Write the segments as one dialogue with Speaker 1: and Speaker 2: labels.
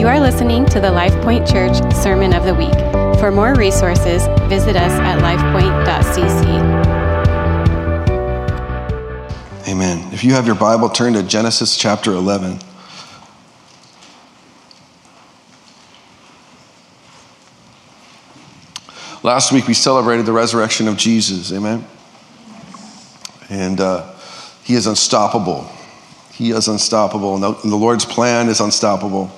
Speaker 1: You are listening to the LifePoint Church Sermon of the Week. For more resources, visit us at lifepoint.cc.
Speaker 2: Amen. If you have your Bible, turn to Genesis chapter 11. Last week we celebrated the resurrection of Jesus. Amen. And uh, he is unstoppable. He is unstoppable. And the, and the Lord's plan is unstoppable.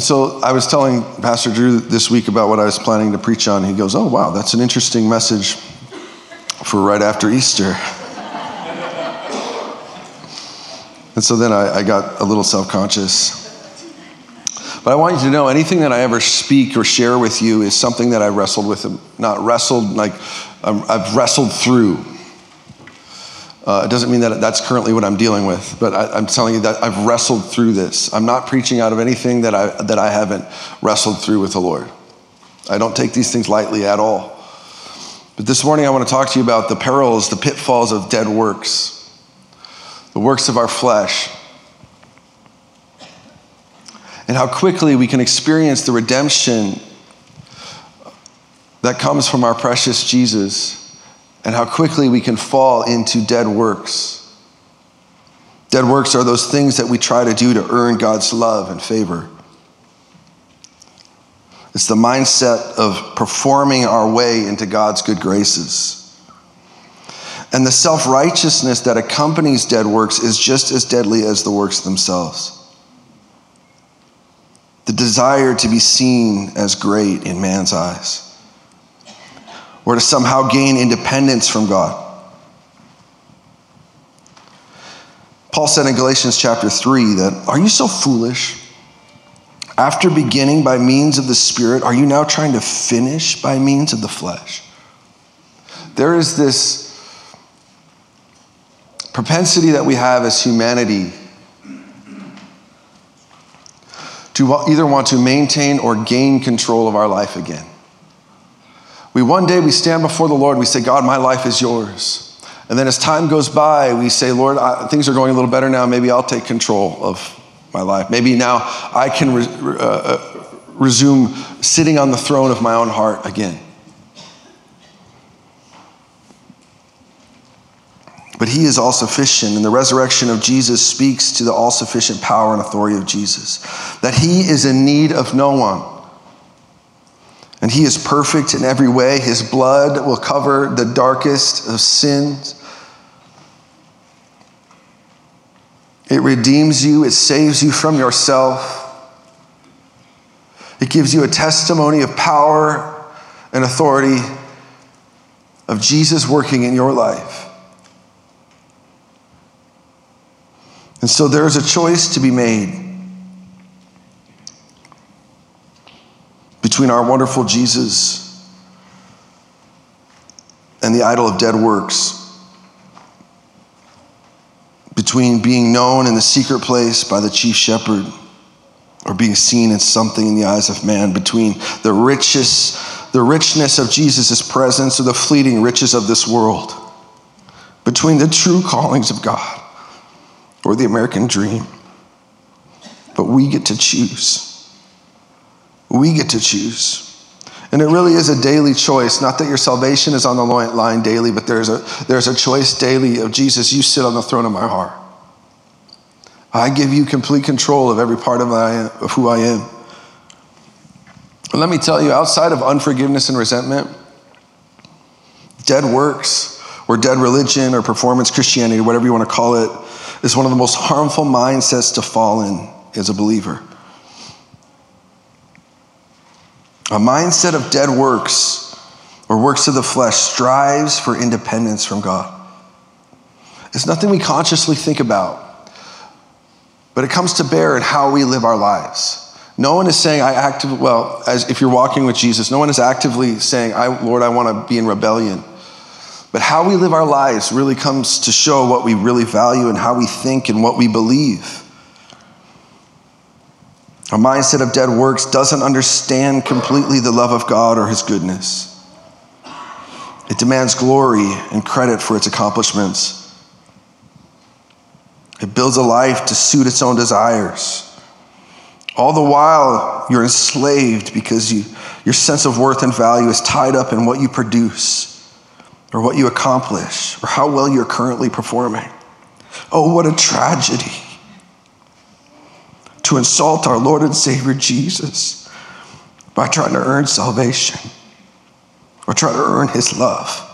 Speaker 2: And so I was telling Pastor Drew this week about what I was planning to preach on. He goes, Oh, wow, that's an interesting message for right after Easter. and so then I, I got a little self conscious. But I want you to know anything that I ever speak or share with you is something that I wrestled with, not wrestled, like um, I've wrestled through. Uh, it doesn't mean that that's currently what I'm dealing with, but I, am telling you that I've wrestled through this. I'm not preaching out of anything that I, that I haven't wrestled through with the Lord. I don't take these things lightly at all. But this morning I want to talk to you about the perils, the pitfalls of dead works, the works of our flesh, and how quickly we can experience the redemption that comes from our precious Jesus and how quickly we can fall into dead works. Dead works are those things that we try to do to earn God's love and favor. It's the mindset of performing our way into God's good graces. And the self righteousness that accompanies dead works is just as deadly as the works themselves. The desire to be seen as great in man's eyes or to somehow gain independence from God. Paul said in Galatians chapter 3 that, Are you so foolish? After beginning by means of the Spirit, are you now trying to finish by means of the flesh? There is this propensity that we have as humanity to either want to maintain or gain control of our life again. We one day we stand before the Lord, we say, God, my life is yours. And then as time goes by, we say, Lord, I, things are going a little better now. Maybe I'll take control of my life. Maybe now I can re, uh, uh, resume sitting on the throne of my own heart again. But he is all sufficient, and the resurrection of Jesus speaks to the all sufficient power and authority of Jesus. That he is in need of no one. And he is perfect in every way. His blood will cover the darkest of sins. It redeems you, it saves you from yourself. It gives you a testimony of power and authority of Jesus working in your life. And so there is a choice to be made. Between our wonderful Jesus and the idol of dead works, between being known in the secret place by the chief shepherd or being seen as something in the eyes of man, between the richest, the richness of Jesus' presence or the fleeting riches of this world, between the true callings of God or the American dream. But we get to choose. We get to choose. And it really is a daily choice. Not that your salvation is on the line daily, but there's a, there's a choice daily of Jesus, you sit on the throne of my heart. I give you complete control of every part of, my, of who I am. And let me tell you, outside of unforgiveness and resentment, dead works or dead religion or performance Christianity, whatever you want to call it, is one of the most harmful mindsets to fall in as a believer. A mindset of dead works or works of the flesh strives for independence from God. It's nothing we consciously think about, but it comes to bear in how we live our lives. No one is saying, I actively, well, as if you're walking with Jesus, no one is actively saying, I, Lord, I want to be in rebellion. But how we live our lives really comes to show what we really value and how we think and what we believe. A mindset of dead works doesn't understand completely the love of God or his goodness. It demands glory and credit for its accomplishments. It builds a life to suit its own desires All the while, you're enslaved because you, your sense of worth and value is tied up in what you produce or what you accomplish or how well you're currently performing. Oh, what a tragedy to insult our Lord and Savior Jesus by trying to earn salvation or try to earn his love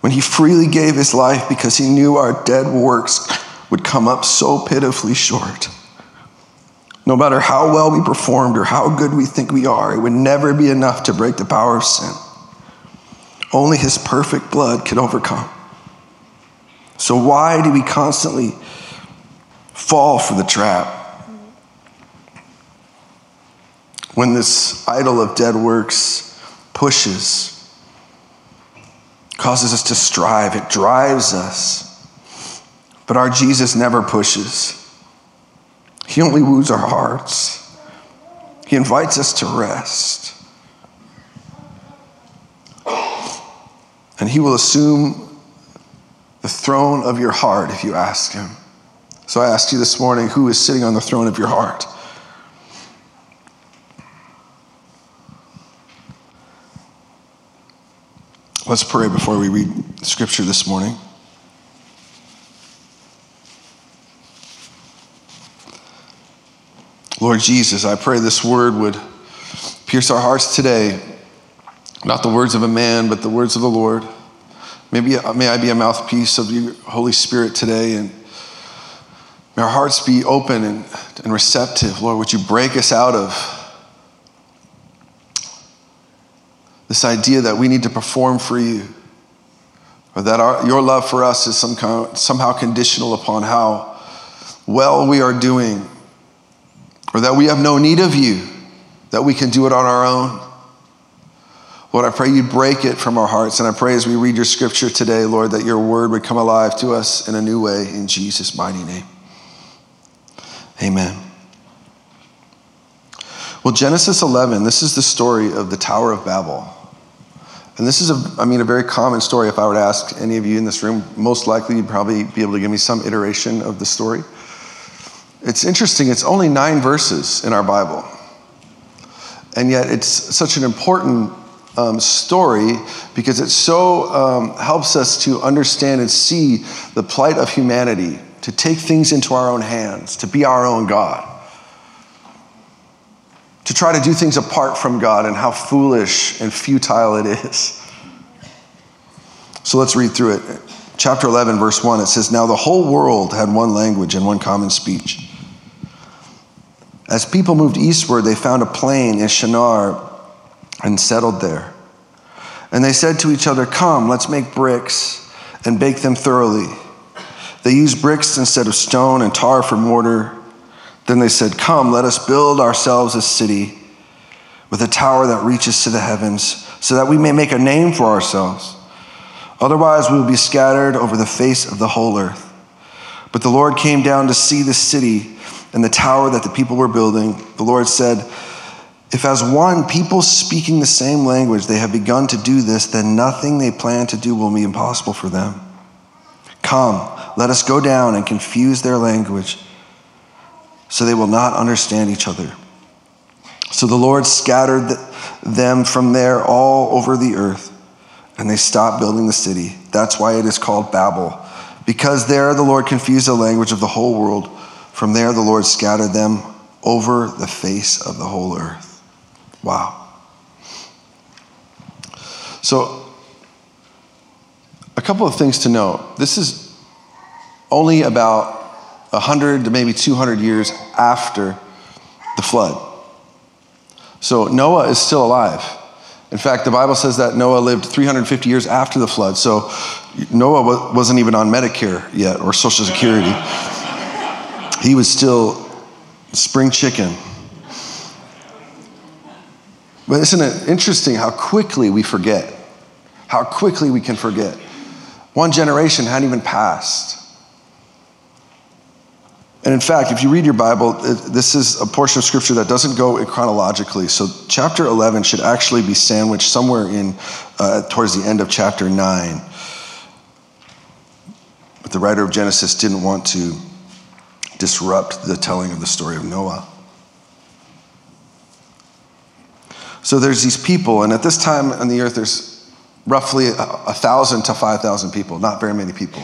Speaker 2: when he freely gave his life because he knew our dead works would come up so pitifully short. No matter how well we performed or how good we think we are, it would never be enough to break the power of sin. Only his perfect blood could overcome. So, why do we constantly fall for the trap? When this idol of dead works pushes, causes us to strive, it drives us. But our Jesus never pushes, He only woos our hearts. He invites us to rest. And he will assume the throne of your heart if you ask him. So I ask you this morning who is sitting on the throne of your heart? Let's pray before we read scripture this morning. Lord Jesus, I pray this word would pierce our hearts today not the words of a man, but the words of the Lord. Maybe, may I be a mouthpiece of the Holy Spirit today, and may our hearts be open and, and receptive. Lord, would you break us out of this idea that we need to perform for you, or that our, your love for us is some kind, somehow conditional upon how well we are doing, or that we have no need of you, that we can do it on our own. Lord, I pray you'd break it from our hearts. And I pray as we read your scripture today, Lord, that your word would come alive to us in a new way in Jesus' mighty name. Amen. Well, Genesis 11, this is the story of the Tower of Babel. And this is, a, I mean, a very common story. If I were to ask any of you in this room, most likely you'd probably be able to give me some iteration of the story. It's interesting, it's only nine verses in our Bible. And yet it's such an important um, story because it so um, helps us to understand and see the plight of humanity, to take things into our own hands, to be our own God, to try to do things apart from God and how foolish and futile it is. So let's read through it. Chapter 11, verse 1, it says, Now the whole world had one language and one common speech. As people moved eastward, they found a plain in Shinar and settled there. And they said to each other, Come, let's make bricks and bake them thoroughly. They used bricks instead of stone and tar for mortar. Then they said, Come, let us build ourselves a city with a tower that reaches to the heavens, so that we may make a name for ourselves. Otherwise, we will be scattered over the face of the whole earth. But the Lord came down to see the city and the tower that the people were building. The Lord said, if, as one, people speaking the same language, they have begun to do this, then nothing they plan to do will be impossible for them. Come, let us go down and confuse their language so they will not understand each other. So the Lord scattered them from there all over the earth, and they stopped building the city. That's why it is called Babel, because there the Lord confused the language of the whole world. From there the Lord scattered them over the face of the whole earth. Wow. So, a couple of things to note. This is only about 100 to maybe 200 years after the flood. So, Noah is still alive. In fact, the Bible says that Noah lived 350 years after the flood. So, Noah wasn't even on Medicare yet or Social Security. he was still spring chicken. But isn't it interesting how quickly we forget? How quickly we can forget. One generation hadn't even passed. And in fact, if you read your Bible, this is a portion of scripture that doesn't go chronologically. So, chapter 11 should actually be sandwiched somewhere in uh, towards the end of chapter 9. But the writer of Genesis didn't want to disrupt the telling of the story of Noah. So there's these people, and at this time on the earth, there's roughly a, a thousand to five thousand people, not very many people.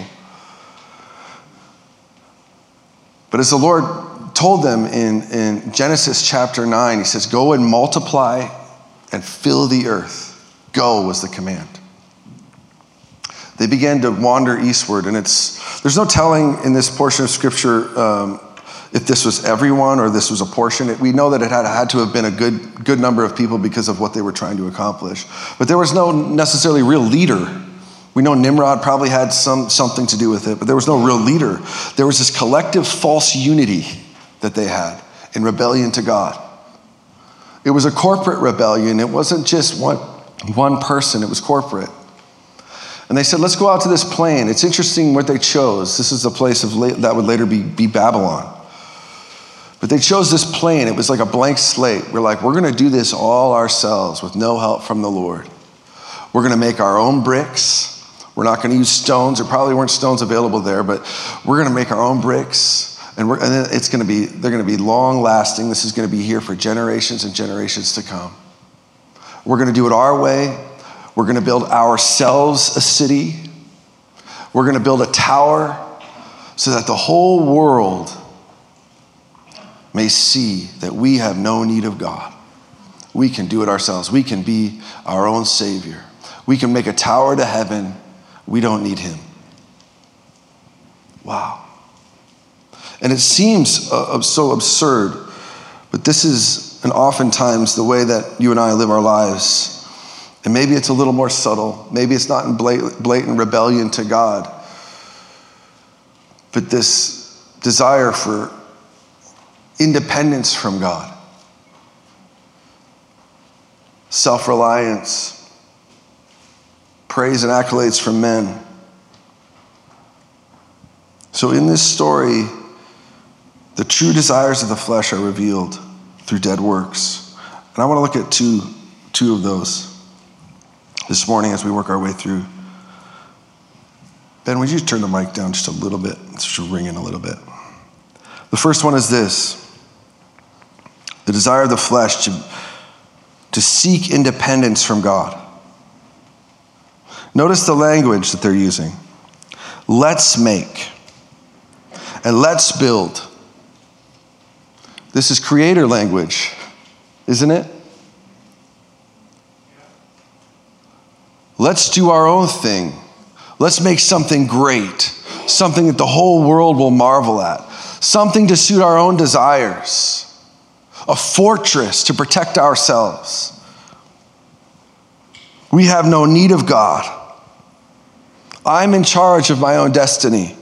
Speaker 2: But as the Lord told them in, in Genesis chapter 9, He says, Go and multiply and fill the earth. Go was the command. They began to wander eastward, and it's there's no telling in this portion of scripture um, if this was everyone or this was a portion. We know that it had, had to have been a good good number of people because of what they were trying to accomplish. But there was no necessarily real leader we know Nimrod probably had some, something to do with it, but there was no real leader. There was this collective false unity that they had in rebellion to God. It was a corporate rebellion. It wasn't just one, one person, it was corporate. And they said, let's go out to this plain. It's interesting what they chose. This is the place of la- that would later be, be Babylon. But they chose this plain. It was like a blank slate. We're like, we're going to do this all ourselves with no help from the Lord. We're going to make our own bricks. We're not going to use stones. There probably weren't stones available there, but we're going to make our own bricks. And, we're, and it's going to be, they're going to be long lasting. This is going to be here for generations and generations to come. We're going to do it our way. We're going to build ourselves a city. We're going to build a tower so that the whole world may see that we have no need of God. We can do it ourselves. We can be our own Savior. We can make a tower to heaven we don't need him. Wow. And it seems uh, so absurd, but this is and oftentimes the way that you and I live our lives. And maybe it's a little more subtle. Maybe it's not in blatant rebellion to God. But this desire for independence from God, self reliance, praise and accolades from men. So, in this story, the true desires of the flesh are revealed through dead works. And I want to look at two, two of those this morning as we work our way through. Ben, would you turn the mic down just a little bit? It's just ringing a little bit. The first one is this the desire of the flesh to, to seek independence from God. Notice the language that they're using. Let's make and let's build. This is creator language, isn't it? Let's do our own thing. Let's make something great, something that the whole world will marvel at, something to suit our own desires, a fortress to protect ourselves. We have no need of God. I'm in charge of my own destiny.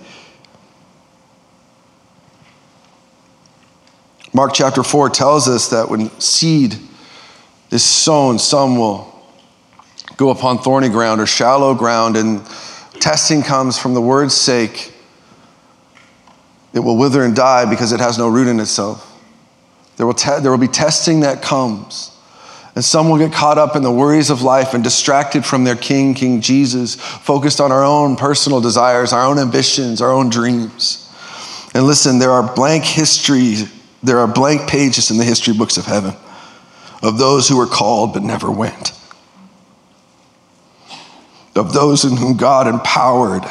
Speaker 2: Mark chapter 4 tells us that when seed is sown, some will go upon thorny ground or shallow ground, and testing comes from the word's sake. It will wither and die because it has no root in itself. There will, te- there will be testing that comes. And some will get caught up in the worries of life and distracted from their King, King Jesus, focused on our own personal desires, our own ambitions, our own dreams. And listen, there are blank history, there are blank pages in the history books of heaven of those who were called but never went, of those in whom God empowered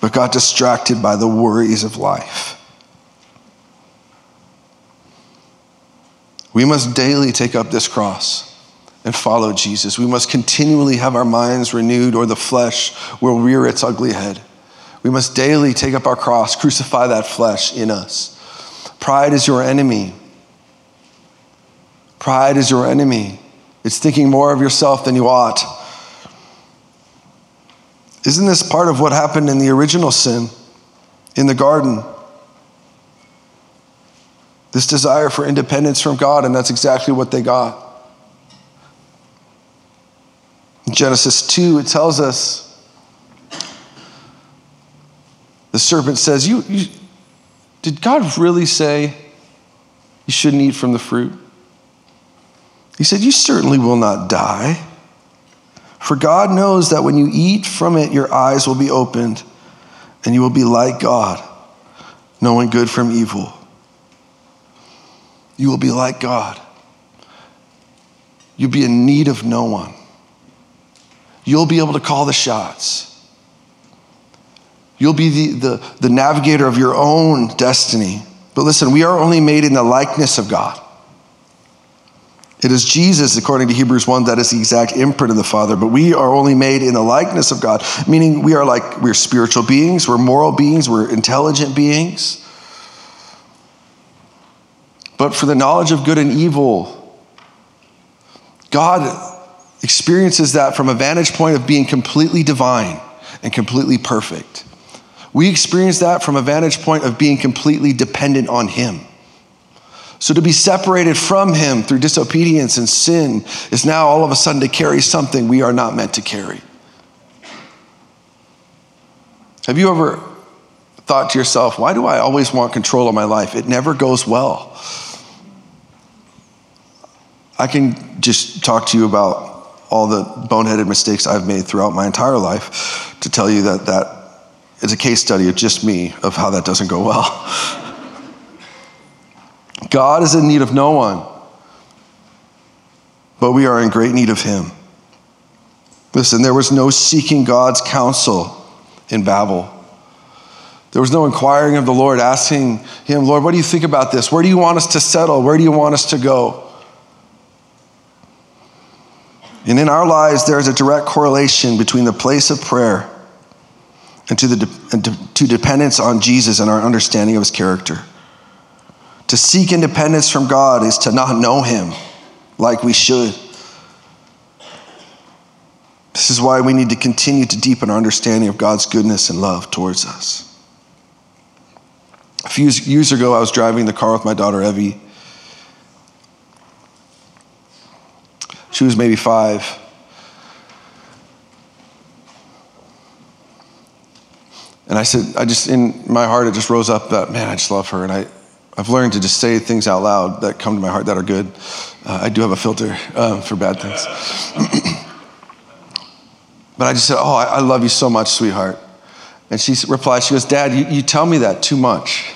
Speaker 2: but got distracted by the worries of life. We must daily take up this cross and follow Jesus. We must continually have our minds renewed, or the flesh will rear its ugly head. We must daily take up our cross, crucify that flesh in us. Pride is your enemy. Pride is your enemy. It's thinking more of yourself than you ought. Isn't this part of what happened in the original sin in the garden? This desire for independence from God, and that's exactly what they got. In Genesis 2, it tells us the serpent says, you, you, Did God really say you shouldn't eat from the fruit? He said, You certainly will not die. For God knows that when you eat from it, your eyes will be opened, and you will be like God, knowing good from evil. You will be like God. You'll be in need of no one. You'll be able to call the shots. You'll be the, the, the navigator of your own destiny. But listen, we are only made in the likeness of God. It is Jesus, according to Hebrews 1, that is the exact imprint of the Father. But we are only made in the likeness of God, meaning we are like, we're spiritual beings, we're moral beings, we're intelligent beings. But for the knowledge of good and evil, God experiences that from a vantage point of being completely divine and completely perfect. We experience that from a vantage point of being completely dependent on Him. So to be separated from Him through disobedience and sin is now all of a sudden to carry something we are not meant to carry. Have you ever thought to yourself, why do I always want control of my life? It never goes well. I can just talk to you about all the boneheaded mistakes I've made throughout my entire life to tell you that that is a case study of just me of how that doesn't go well. God is in need of no one, but we are in great need of Him. Listen, there was no seeking God's counsel in Babel. There was no inquiring of the Lord, asking Him, Lord, what do you think about this? Where do you want us to settle? Where do you want us to go? And in our lives, there is a direct correlation between the place of prayer and to, the, and to, to dependence on Jesus and our understanding of his character. To seek independence from God is to not know him like we should. This is why we need to continue to deepen our understanding of God's goodness and love towards us. A few years ago, I was driving the car with my daughter Evie, She was maybe five. And I said, I just, in my heart, it just rose up that, man, I just love her. And I, I've learned to just say things out loud that come to my heart that are good. Uh, I do have a filter um, for bad things. but I just said, Oh, I, I, love you so much, sweetheart. And she replied, She goes, Dad, you, you tell me that too much.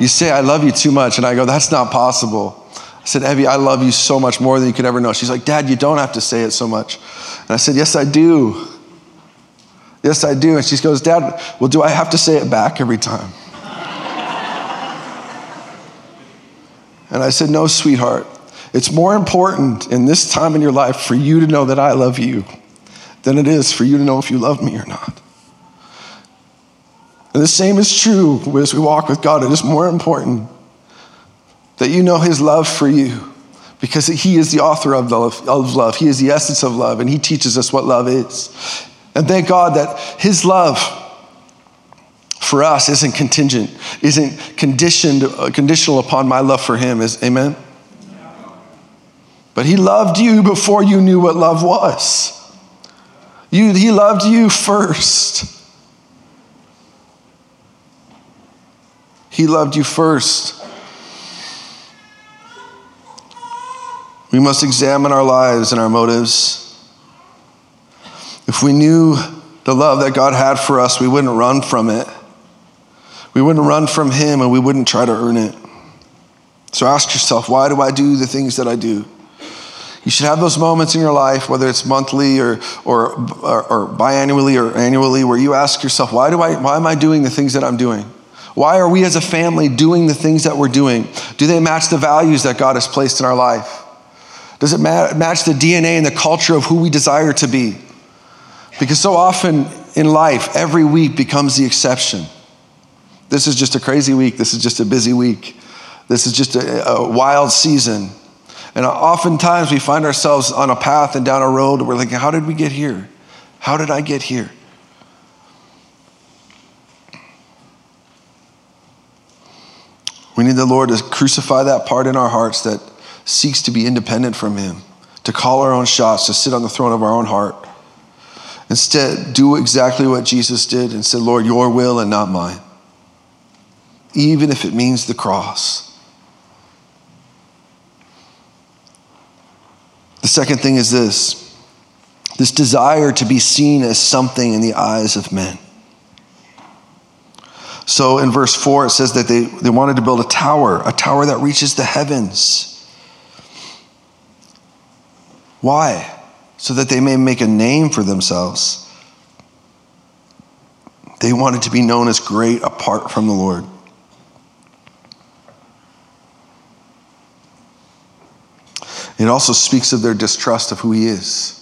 Speaker 2: you say, I love you too much. And I go, That's not possible. I said, Evie, I love you so much more than you could ever know. She's like, Dad, you don't have to say it so much. And I said, Yes, I do. Yes, I do. And she goes, Dad, well, do I have to say it back every time? and I said, No, sweetheart. It's more important in this time in your life for you to know that I love you than it is for you to know if you love me or not. And the same is true as we walk with God. It is more important that you know his love for you because he is the author of love, of love. He is the essence of love, and he teaches us what love is. And thank God that his love for us isn't contingent, isn't conditioned, uh, conditional upon my love for him. Is, amen? But he loved you before you knew what love was. You, he loved you first. He loved you first. We must examine our lives and our motives. If we knew the love that God had for us, we wouldn't run from it. We wouldn't run from Him and we wouldn't try to earn it. So ask yourself, why do I do the things that I do? You should have those moments in your life, whether it's monthly or, or, or, or biannually or annually, where you ask yourself, why, do I, why am I doing the things that I'm doing? Why are we as a family doing the things that we're doing? Do they match the values that God has placed in our life? Does it match the DNA and the culture of who we desire to be? Because so often in life, every week becomes the exception. This is just a crazy week. This is just a busy week. This is just a, a wild season. And oftentimes we find ourselves on a path and down a road. and We're like, how did we get here? How did I get here? We need the Lord to crucify that part in our hearts that seeks to be independent from Him, to call our own shots, to sit on the throne of our own heart. Instead, do exactly what Jesus did and said, Lord, your will and not mine, even if it means the cross. The second thing is this this desire to be seen as something in the eyes of men. So in verse 4, it says that they, they wanted to build a tower, a tower that reaches the heavens. Why? So that they may make a name for themselves. They wanted to be known as great apart from the Lord. It also speaks of their distrust of who He is.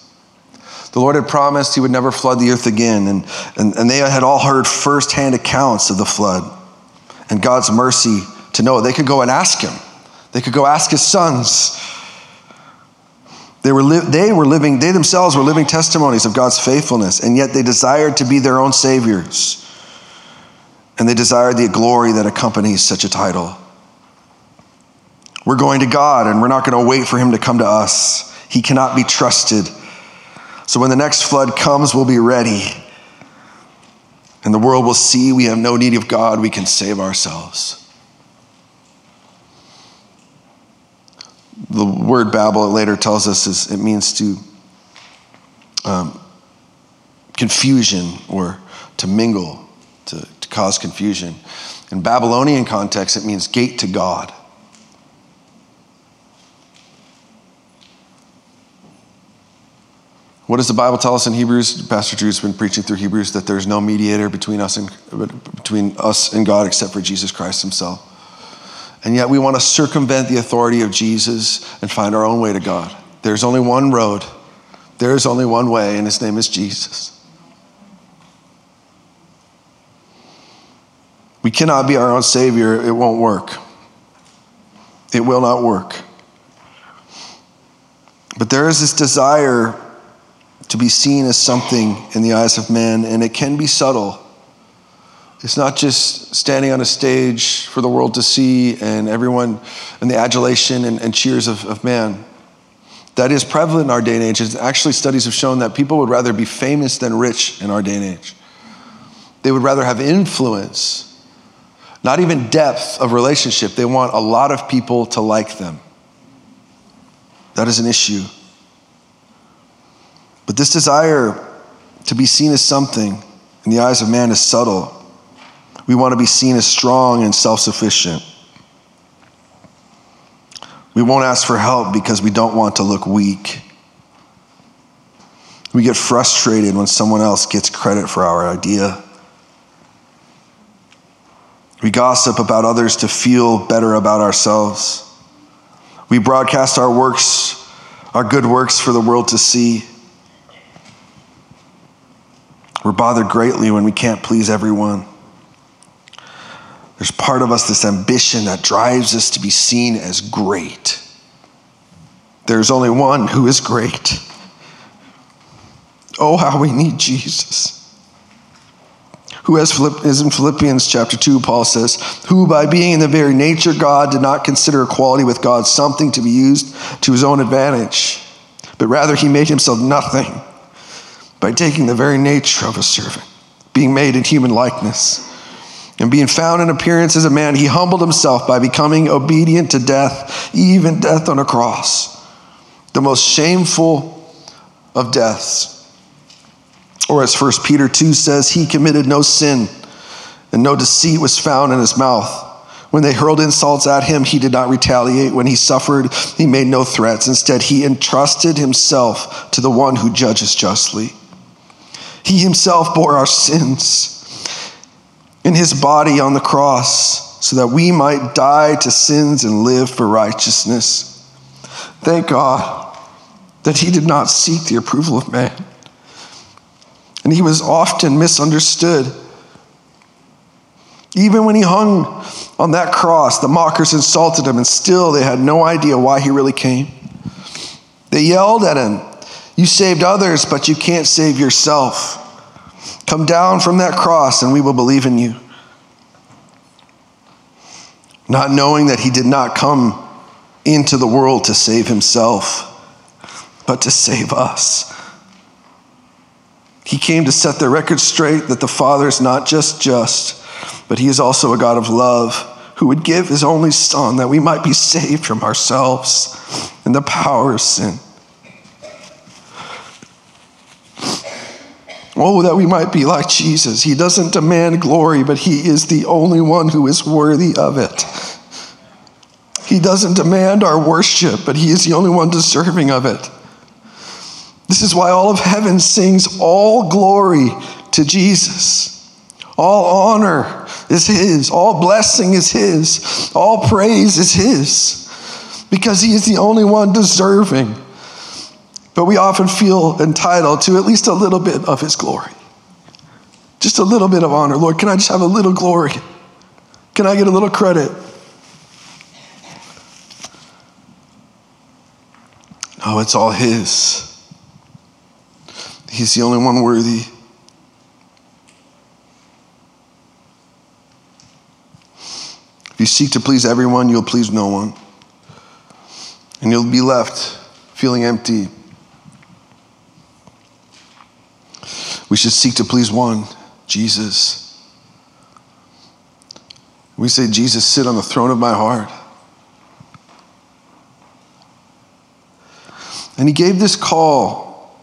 Speaker 2: The Lord had promised He would never flood the earth again, and, and, and they had all heard firsthand accounts of the flood and God's mercy to Noah. They could go and ask Him, they could go ask His sons. They were, li- they were living, they themselves were living testimonies of God's faithfulness, and yet they desired to be their own saviors. And they desired the glory that accompanies such a title. We're going to God, and we're not going to wait for Him to come to us. He cannot be trusted. So when the next flood comes, we'll be ready. And the world will see we have no need of God, we can save ourselves. The word Babel, it later tells us, is it means to um, confusion or to mingle, to, to cause confusion. In Babylonian context, it means gate to God. What does the Bible tell us in Hebrews? Pastor Drew's been preaching through Hebrews that there's no mediator between us and between us and God except for Jesus Christ Himself. And yet we want to circumvent the authority of Jesus and find our own way to God. There's only one road, there is only one way, and his name is Jesus. We cannot be our own Savior, it won't work. It will not work. But there is this desire to be seen as something in the eyes of men, and it can be subtle. It's not just standing on a stage for the world to see and everyone and the adulation and, and cheers of, of man. That is prevalent in our day and age. Actually, studies have shown that people would rather be famous than rich in our day and age. They would rather have influence, not even depth of relationship. They want a lot of people to like them. That is an issue. But this desire to be seen as something in the eyes of man is subtle. We want to be seen as strong and self sufficient. We won't ask for help because we don't want to look weak. We get frustrated when someone else gets credit for our idea. We gossip about others to feel better about ourselves. We broadcast our works, our good works for the world to see. We're bothered greatly when we can't please everyone. There's part of us, this ambition that drives us to be seen as great. There's only one who is great. Oh, how we need Jesus. Who, as is in Philippians chapter 2, Paul says, who by being in the very nature God did not consider equality with God something to be used to his own advantage, but rather he made himself nothing by taking the very nature of a servant, being made in human likeness and being found in appearance as a man, he humbled himself by becoming obedient to death, even death on a cross, the most shameful of deaths. Or as 1 Peter 2 says, he committed no sin, and no deceit was found in his mouth. When they hurled insults at him, he did not retaliate. When he suffered, he made no threats. Instead, he entrusted himself to the one who judges justly. He himself bore our sins in his body on the cross so that we might die to sins and live for righteousness. Thank God that he did not seek the approval of man. And he was often misunderstood. Even when he hung on that cross, the mockers insulted him, and still they had no idea why he really came. They yelled at him, You saved others, but you can't save yourself. Come down from that cross and we will believe in you. Not knowing that he did not come into the world to save himself, but to save us. He came to set the record straight that the Father is not just just, but he is also a God of love who would give his only Son that we might be saved from ourselves and the power of sin. Oh, that we might be like Jesus. He doesn't demand glory, but He is the only one who is worthy of it. He doesn't demand our worship, but He is the only one deserving of it. This is why all of heaven sings all glory to Jesus. All honor is His, all blessing is His, all praise is His, because He is the only one deserving. But we often feel entitled to at least a little bit of His glory. Just a little bit of honor. Lord, can I just have a little glory? Can I get a little credit? No, it's all His. He's the only one worthy. If you seek to please everyone, you'll please no one. And you'll be left feeling empty. We should seek to please one, Jesus. We say, Jesus, sit on the throne of my heart. And he gave this call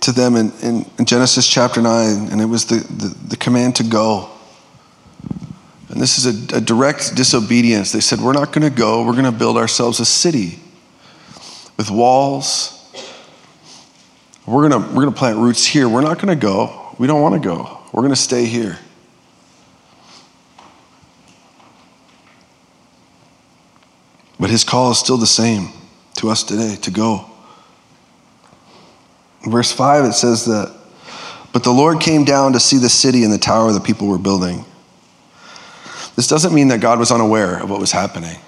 Speaker 2: to them in, in, in Genesis chapter 9, and it was the, the, the command to go. And this is a, a direct disobedience. They said, We're not going to go, we're going to build ourselves a city with walls. We're going we're to plant roots here. We're not going to go. We don't want to go. We're going to stay here. But his call is still the same to us today to go. In verse 5, it says that, but the Lord came down to see the city and the tower the people were building. This doesn't mean that God was unaware of what was happening,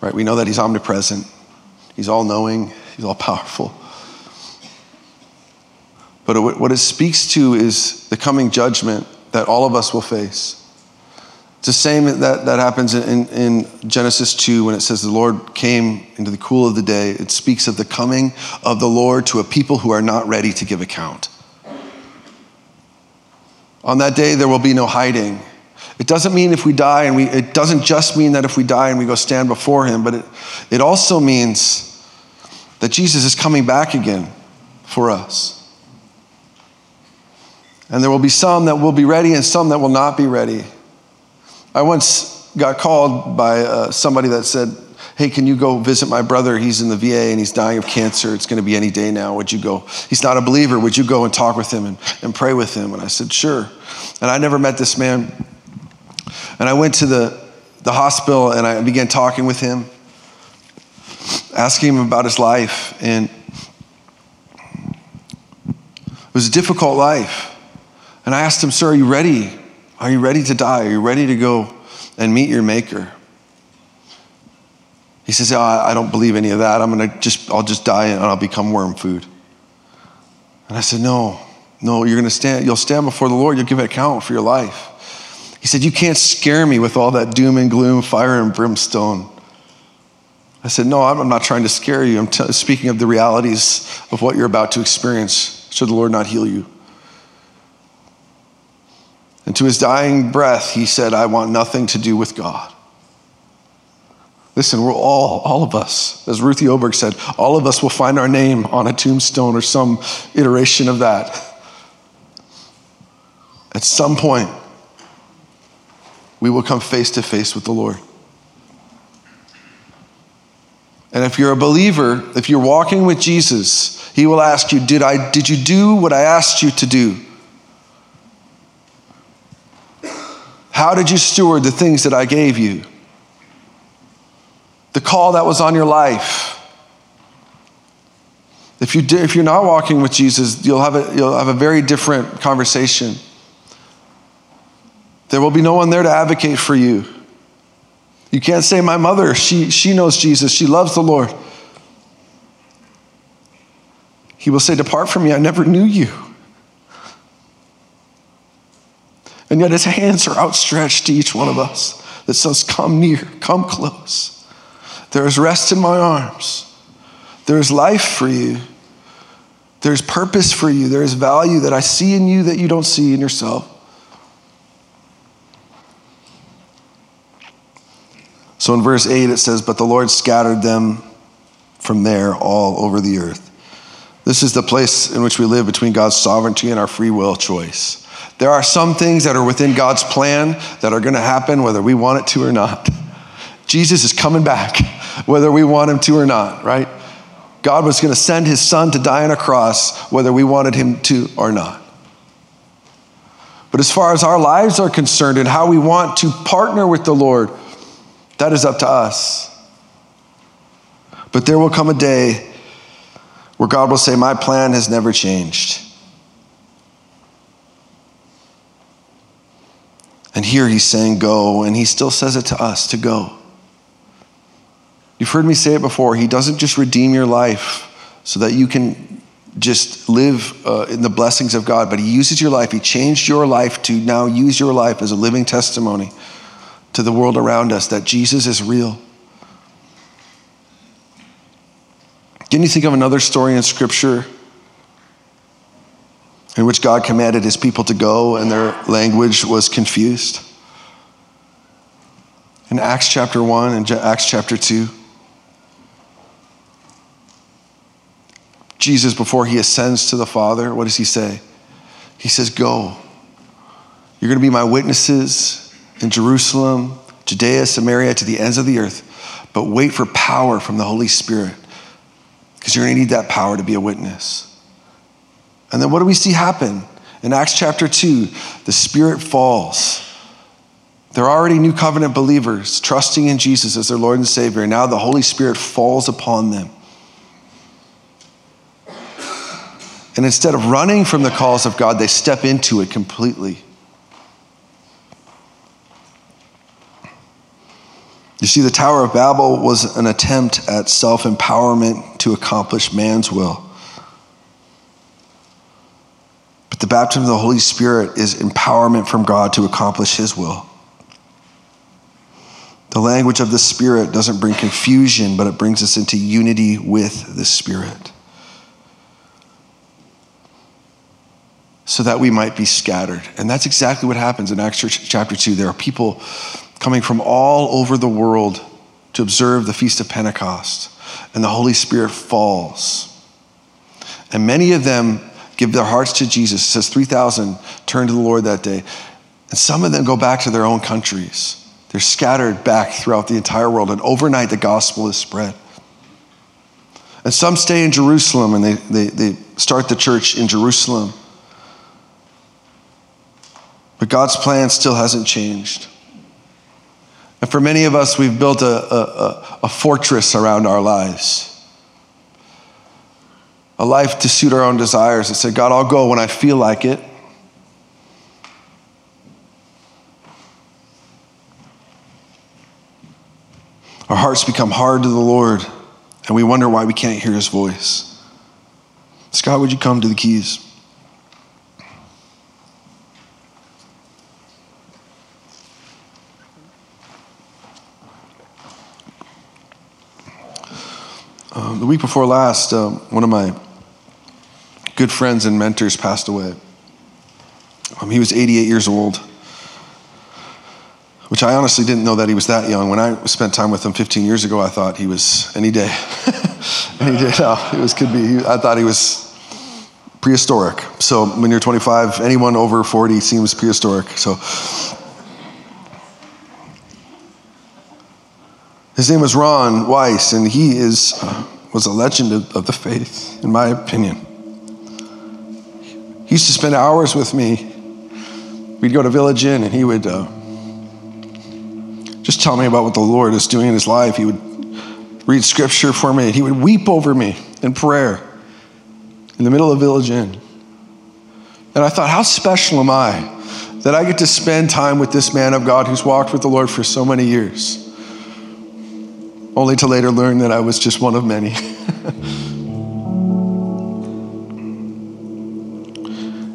Speaker 2: right? We know that He's omnipresent, He's all knowing, He's all powerful. But what it speaks to is the coming judgment that all of us will face. It's the same that, that happens in, in Genesis 2 when it says the Lord came into the cool of the day. It speaks of the coming of the Lord to a people who are not ready to give account. On that day, there will be no hiding. It doesn't mean if we die, and we, it doesn't just mean that if we die and we go stand before Him, but it, it also means that Jesus is coming back again for us. And there will be some that will be ready and some that will not be ready. I once got called by uh, somebody that said, Hey, can you go visit my brother? He's in the VA and he's dying of cancer. It's going to be any day now. Would you go? He's not a believer. Would you go and talk with him and, and pray with him? And I said, Sure. And I never met this man. And I went to the, the hospital and I began talking with him, asking him about his life. And it was a difficult life. And I asked him, Sir, are you ready? Are you ready to die? Are you ready to go and meet your maker? He says, oh, I don't believe any of that. I'm to just, I'll just die and I'll become worm food. And I said, No, no, you're to stand, you'll stand before the Lord. You'll give an account for your life. He said, You can't scare me with all that doom and gloom, fire and brimstone. I said, No, I'm not trying to scare you. I'm t- speaking of the realities of what you're about to experience. Should the Lord not heal you? And to his dying breath, he said, I want nothing to do with God. Listen, we're all, all of us, as Ruthie Oberg said, all of us will find our name on a tombstone or some iteration of that. At some point, we will come face to face with the Lord. And if you're a believer, if you're walking with Jesus, he will ask you, Did, I, did you do what I asked you to do? How did you steward the things that I gave you? The call that was on your life. If, you if you're not walking with Jesus, you'll have, a, you'll have a very different conversation. There will be no one there to advocate for you. You can't say, My mother, she, she knows Jesus, she loves the Lord. He will say, Depart from me, I never knew you. And yet his hands are outstretched to each one of us that says, Come near, come close. There is rest in my arms. There is life for you. There's purpose for you. There is value that I see in you that you don't see in yourself. So in verse 8 it says, But the Lord scattered them from there all over the earth. This is the place in which we live between God's sovereignty and our free will choice. There are some things that are within God's plan that are going to happen whether we want it to or not. Jesus is coming back, whether we want him to or not, right? God was going to send his son to die on a cross, whether we wanted him to or not. But as far as our lives are concerned and how we want to partner with the Lord, that is up to us. But there will come a day where God will say, My plan has never changed. And here he's saying, Go, and he still says it to us to go. You've heard me say it before. He doesn't just redeem your life so that you can just live uh, in the blessings of God, but He uses your life. He changed your life to now use your life as a living testimony to the world around us that Jesus is real. Can you think of another story in Scripture in which God commanded His people to go and their language was confused? In Acts chapter 1 and Acts chapter 2. Jesus, before he ascends to the Father, what does he say? He says, Go. You're going to be my witnesses in Jerusalem, Judea, Samaria, to the ends of the earth. But wait for power from the Holy Spirit because you're going to need that power to be a witness. And then what do we see happen? In Acts chapter 2, the Spirit falls. They're already new covenant believers, trusting in Jesus as their Lord and Savior. Now the Holy Spirit falls upon them. And instead of running from the calls of God, they step into it completely. You see, the Tower of Babel was an attempt at self empowerment to accomplish man's will. But the baptism of the Holy Spirit is empowerment from God to accomplish His will. The language of the Spirit doesn't bring confusion, but it brings us into unity with the Spirit. so that we might be scattered. And that's exactly what happens in Acts chapter 2. There are people coming from all over the world to observe the Feast of Pentecost, and the Holy Spirit falls. And many of them give their hearts to Jesus. It says 3,000 turn to the Lord that day. And some of them go back to their own countries. They're scattered back throughout the entire world, and overnight the gospel is spread. And some stay in Jerusalem and they, they, they start the church in Jerusalem. But God's plan still hasn't changed. And for many of us, we've built a, a, a, fortress around our lives. A life to suit our own desires and say, God, I'll go when I feel like it. Our hearts become hard to the Lord, and we wonder why we can't hear his voice. Scott, would you come to the keys? Um, the week before last, um, one of my good friends and mentors passed away. Um, he was 88 years old, which I honestly didn't know that he was that young. When I spent time with him 15 years ago, I thought he was any day. any day now. It was, could be, I thought he was prehistoric. So when you're 25, anyone over 40 seems prehistoric. So His name was Ron Weiss, and he is, uh, was a legend of, of the faith, in my opinion. He used to spend hours with me. We'd go to Village Inn, and he would uh, just tell me about what the Lord is doing in his life. He would read scripture for me. He would weep over me in prayer in the middle of Village Inn. And I thought, how special am I that I get to spend time with this man of God who's walked with the Lord for so many years? only to later learn that I was just one of many.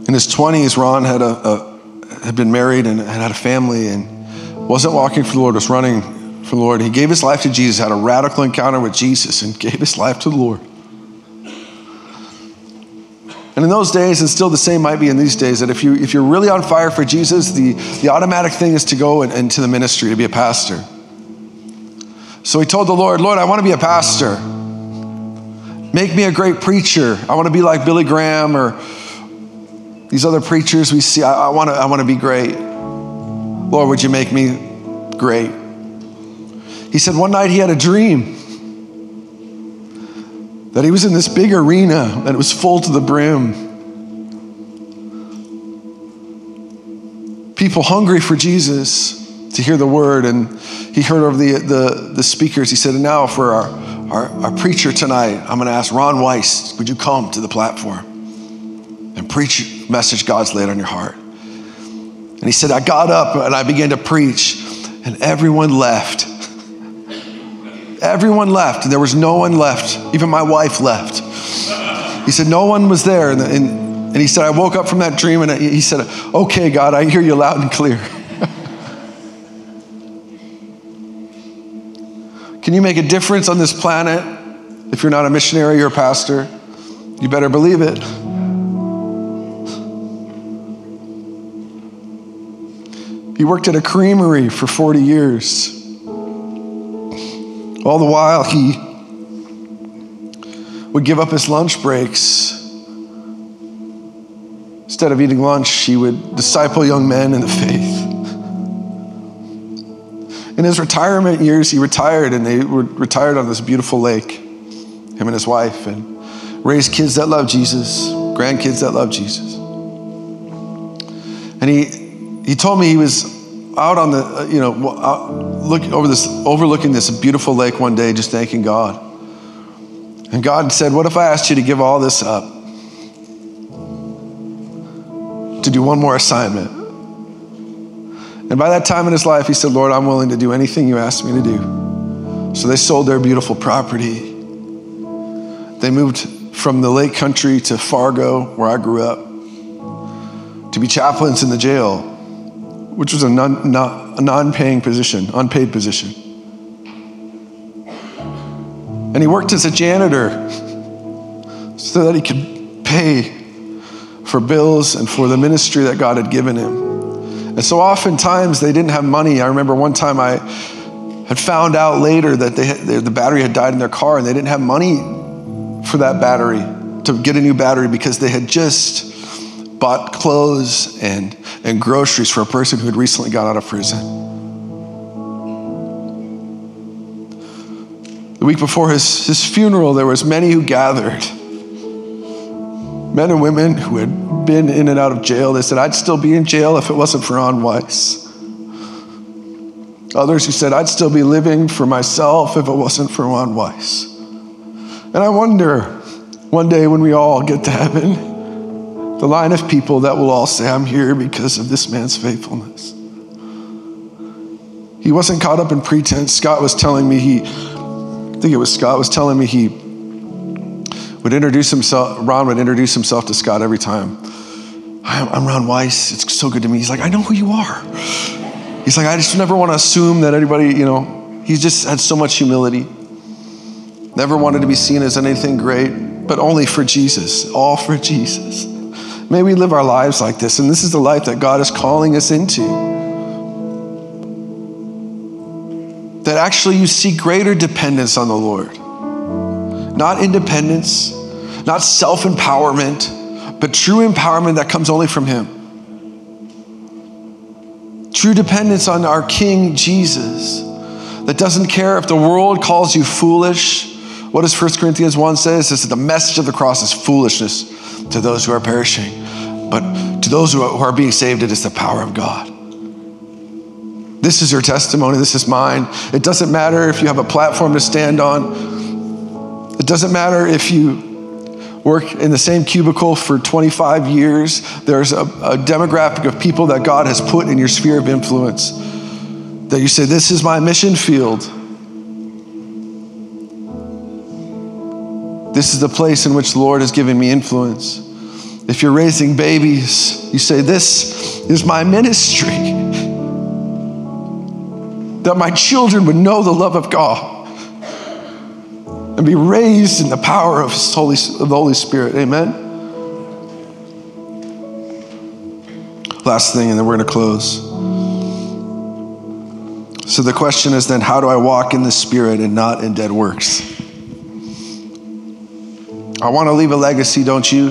Speaker 2: In his 20s, Ron had, a, a, had been married and had a family and wasn't walking for the Lord, was running for the Lord. He gave his life to Jesus, had a radical encounter with Jesus, and gave his life to the Lord. And in those days, and still the same might be in these days, that if, you, if you're really on fire for Jesus, the, the automatic thing is to go into the ministry, to be a pastor. So he told the Lord, Lord, I want to be a pastor. Make me a great preacher. I want to be like Billy Graham or these other preachers we see. I, I, want to, I want to be great. Lord, would you make me great? He said one night he had a dream that he was in this big arena and it was full to the brim. People hungry for Jesus to hear the word. And he heard over the, the, the speakers, he said, and now for our, our, our preacher tonight, I'm going to ask Ron Weiss, would you come to the platform and preach message God's laid on your heart? And he said, I got up and I began to preach, and everyone left. Everyone left, there was no one left. Even my wife left. He said, No one was there. And, and, and he said, I woke up from that dream, and he said, Okay, God, I hear you loud and clear. Can you make a difference on this planet if you're not a missionary or a pastor? You better believe it. He worked at a creamery for 40 years. All the while, he would give up his lunch breaks. Instead of eating lunch, he would disciple young men in the faith. In his retirement years, he retired and they were retired on this beautiful lake, him and his wife, and raised kids that love Jesus, grandkids that love Jesus. And he, he told me he was out on the, uh, you know, look over this, overlooking this beautiful lake one day, just thanking God. And God said, What if I asked you to give all this up? To do one more assignment? And by that time in his life, he said, Lord, I'm willing to do anything you ask me to do. So they sold their beautiful property. They moved from the lake country to Fargo, where I grew up, to be chaplains in the jail, which was a non, non, non-paying position, unpaid position. And he worked as a janitor so that he could pay for bills and for the ministry that God had given him. And so oftentimes they didn't have money. I remember one time I had found out later that they had, the battery had died in their car and they didn't have money for that battery to get a new battery because they had just bought clothes and, and groceries for a person who had recently got out of prison. The week before his, his funeral, there was many who gathered. Men and women who had been in and out of jail. They said, I'd still be in jail if it wasn't for Ron Weiss. Others who said, I'd still be living for myself if it wasn't for Ron Weiss. And I wonder, one day when we all get to heaven, the line of people that will all say, I'm here because of this man's faithfulness. He wasn't caught up in pretense. Scott was telling me he, I think it was Scott was telling me he would introduce himself, Ron would introduce himself to Scott every time. I'm Ron Weiss. It's so good to me. He's like, I know who you are. He's like, I just never want to assume that anybody, you know, he just had so much humility. Never wanted to be seen as anything great, but only for Jesus, all for Jesus. May we live our lives like this. And this is the life that God is calling us into. That actually you see greater dependence on the Lord, not independence, not self empowerment but true empowerment that comes only from Him. True dependence on our King Jesus that doesn't care if the world calls you foolish. What does 1 Corinthians 1 say? It says that the message of the cross is foolishness to those who are perishing, but to those who are being saved, it is the power of God. This is your testimony. This is mine. It doesn't matter if you have a platform to stand on. It doesn't matter if you work in the same cubicle for 25 years, there's a, a, demographic of people that God has put in your sphere of influence that you say, This is my mission field. This is the place in which the Lord has given me influence. If you're raising babies, you say, This is my ministry. That my children would know the love of God and be raised in the power of, Holy, of the Holy Spirit. Amen. Last thing, and then we're going to close. So the question is then, how do I walk in the Spirit and not in dead works? I want to leave a legacy, don't you?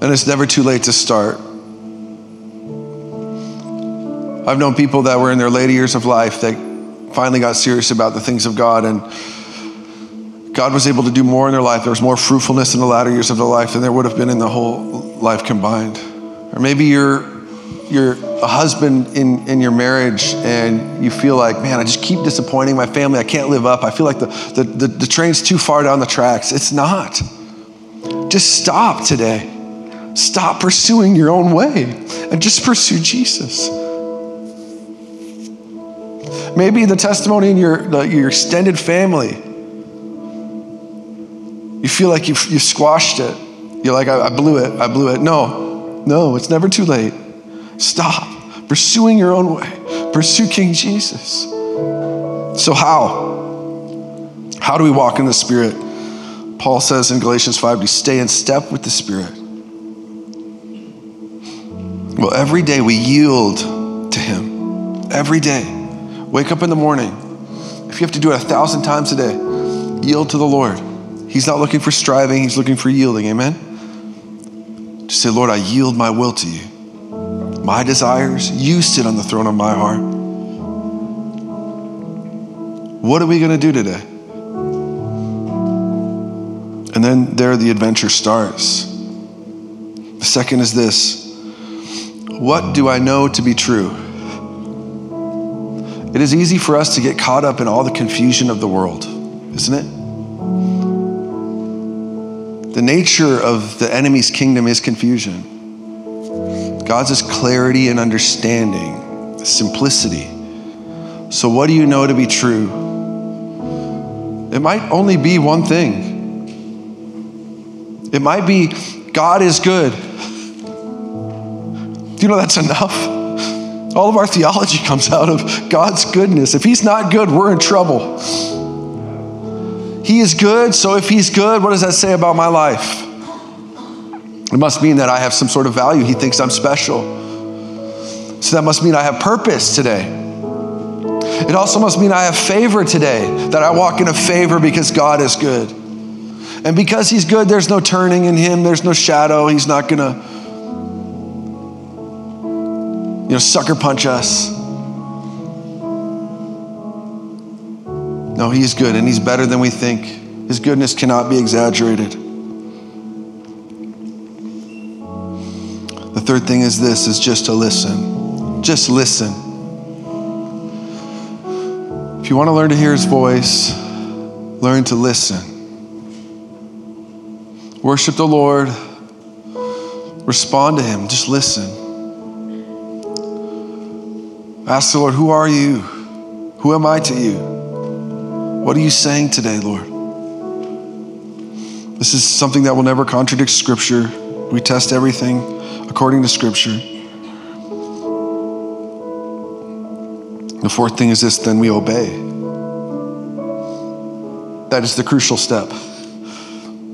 Speaker 2: And it's never too late to start. I've known people that were in their later years of life that finally got serious about the things of God. And God was able to do more in their life. There was more fruitfulness in the latter years of their life than there would have been in the whole life combined. Or maybe you're you're a husband in, in your marriage and you feel like, man, I just keep disappointing my family. I can't live up. I feel like the, the, the, the train's too far down the tracks. It's not. Just stop today. Stop pursuing your own way and just pursue Jesus. Maybe the testimony in your, the, your extended family, you feel like you've, you've squashed it. You're like, I, I blew it, I blew it. No, no, it's never too late. Stop pursuing your own way. Pursue King Jesus. So, how? How do we walk in the Spirit? Paul says in Galatians 5 to stay in step with the Spirit. Well, every day we yield to Him. Every day. Wake up in the morning. If you have to do it a thousand times a day, yield to the Lord. He's not looking for striving, He's looking for yielding. Amen? Just say, Lord, I yield my will to you. My desires, you sit on the throne of my heart. What are we going to do today? And then there the adventure starts. The second is this What do I know to be true? It is easy for us to get caught up in all the confusion of the world, isn't it? The nature of the enemy's kingdom is confusion. God's is clarity and understanding, simplicity. So, what do you know to be true? It might only be one thing. It might be God is good. Do you know that's enough? All of our theology comes out of God's goodness. If He's not good, we're in trouble. He is good, so if He's good, what does that say about my life? It must mean that I have some sort of value. He thinks I'm special. So that must mean I have purpose today. It also must mean I have favor today, that I walk in a favor because God is good. And because He's good, there's no turning in Him, there's no shadow. He's not going to, you know, sucker punch us. No, He's good and He's better than we think. His goodness cannot be exaggerated. Third thing is this is just to listen. Just listen. If you want to learn to hear his voice, learn to listen. Worship the Lord. Respond to him. Just listen. Ask the Lord, who are you? Who am I to you? What are you saying today, Lord? This is something that will never contradict Scripture. We test everything according to Scripture. The fourth thing is this then we obey. That is the crucial step.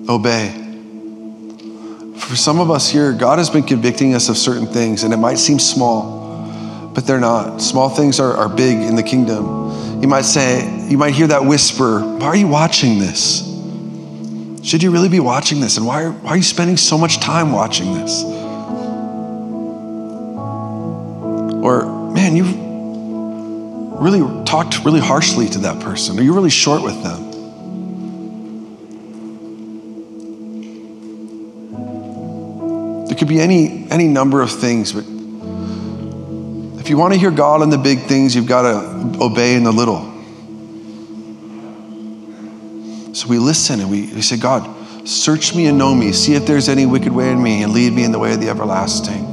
Speaker 2: Obey. For some of us here, God has been convicting us of certain things, and it might seem small, but they're not. Small things are, are big in the kingdom. You might say, you might hear that whisper, Why are you watching this? Should you really be watching this? And why are, why are you spending so much time watching this? Or, man, you've really talked really harshly to that person. Are you really short with them? There could be any, any number of things, but if you want to hear God in the big things, you've got to obey in the little. So we listen and we, we say, God, search me and know me. See if there's any wicked way in me and lead me in the way of the everlasting.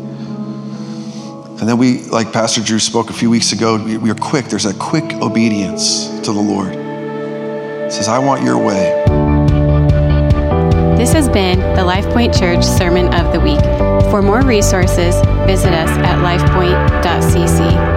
Speaker 2: And then we, like Pastor Drew spoke a few weeks ago, we, we are quick. There's a quick obedience to the Lord. Says, I want your way.
Speaker 1: This has been the LifePoint Church Sermon of the Week. For more resources, visit us at lifepoint.cc.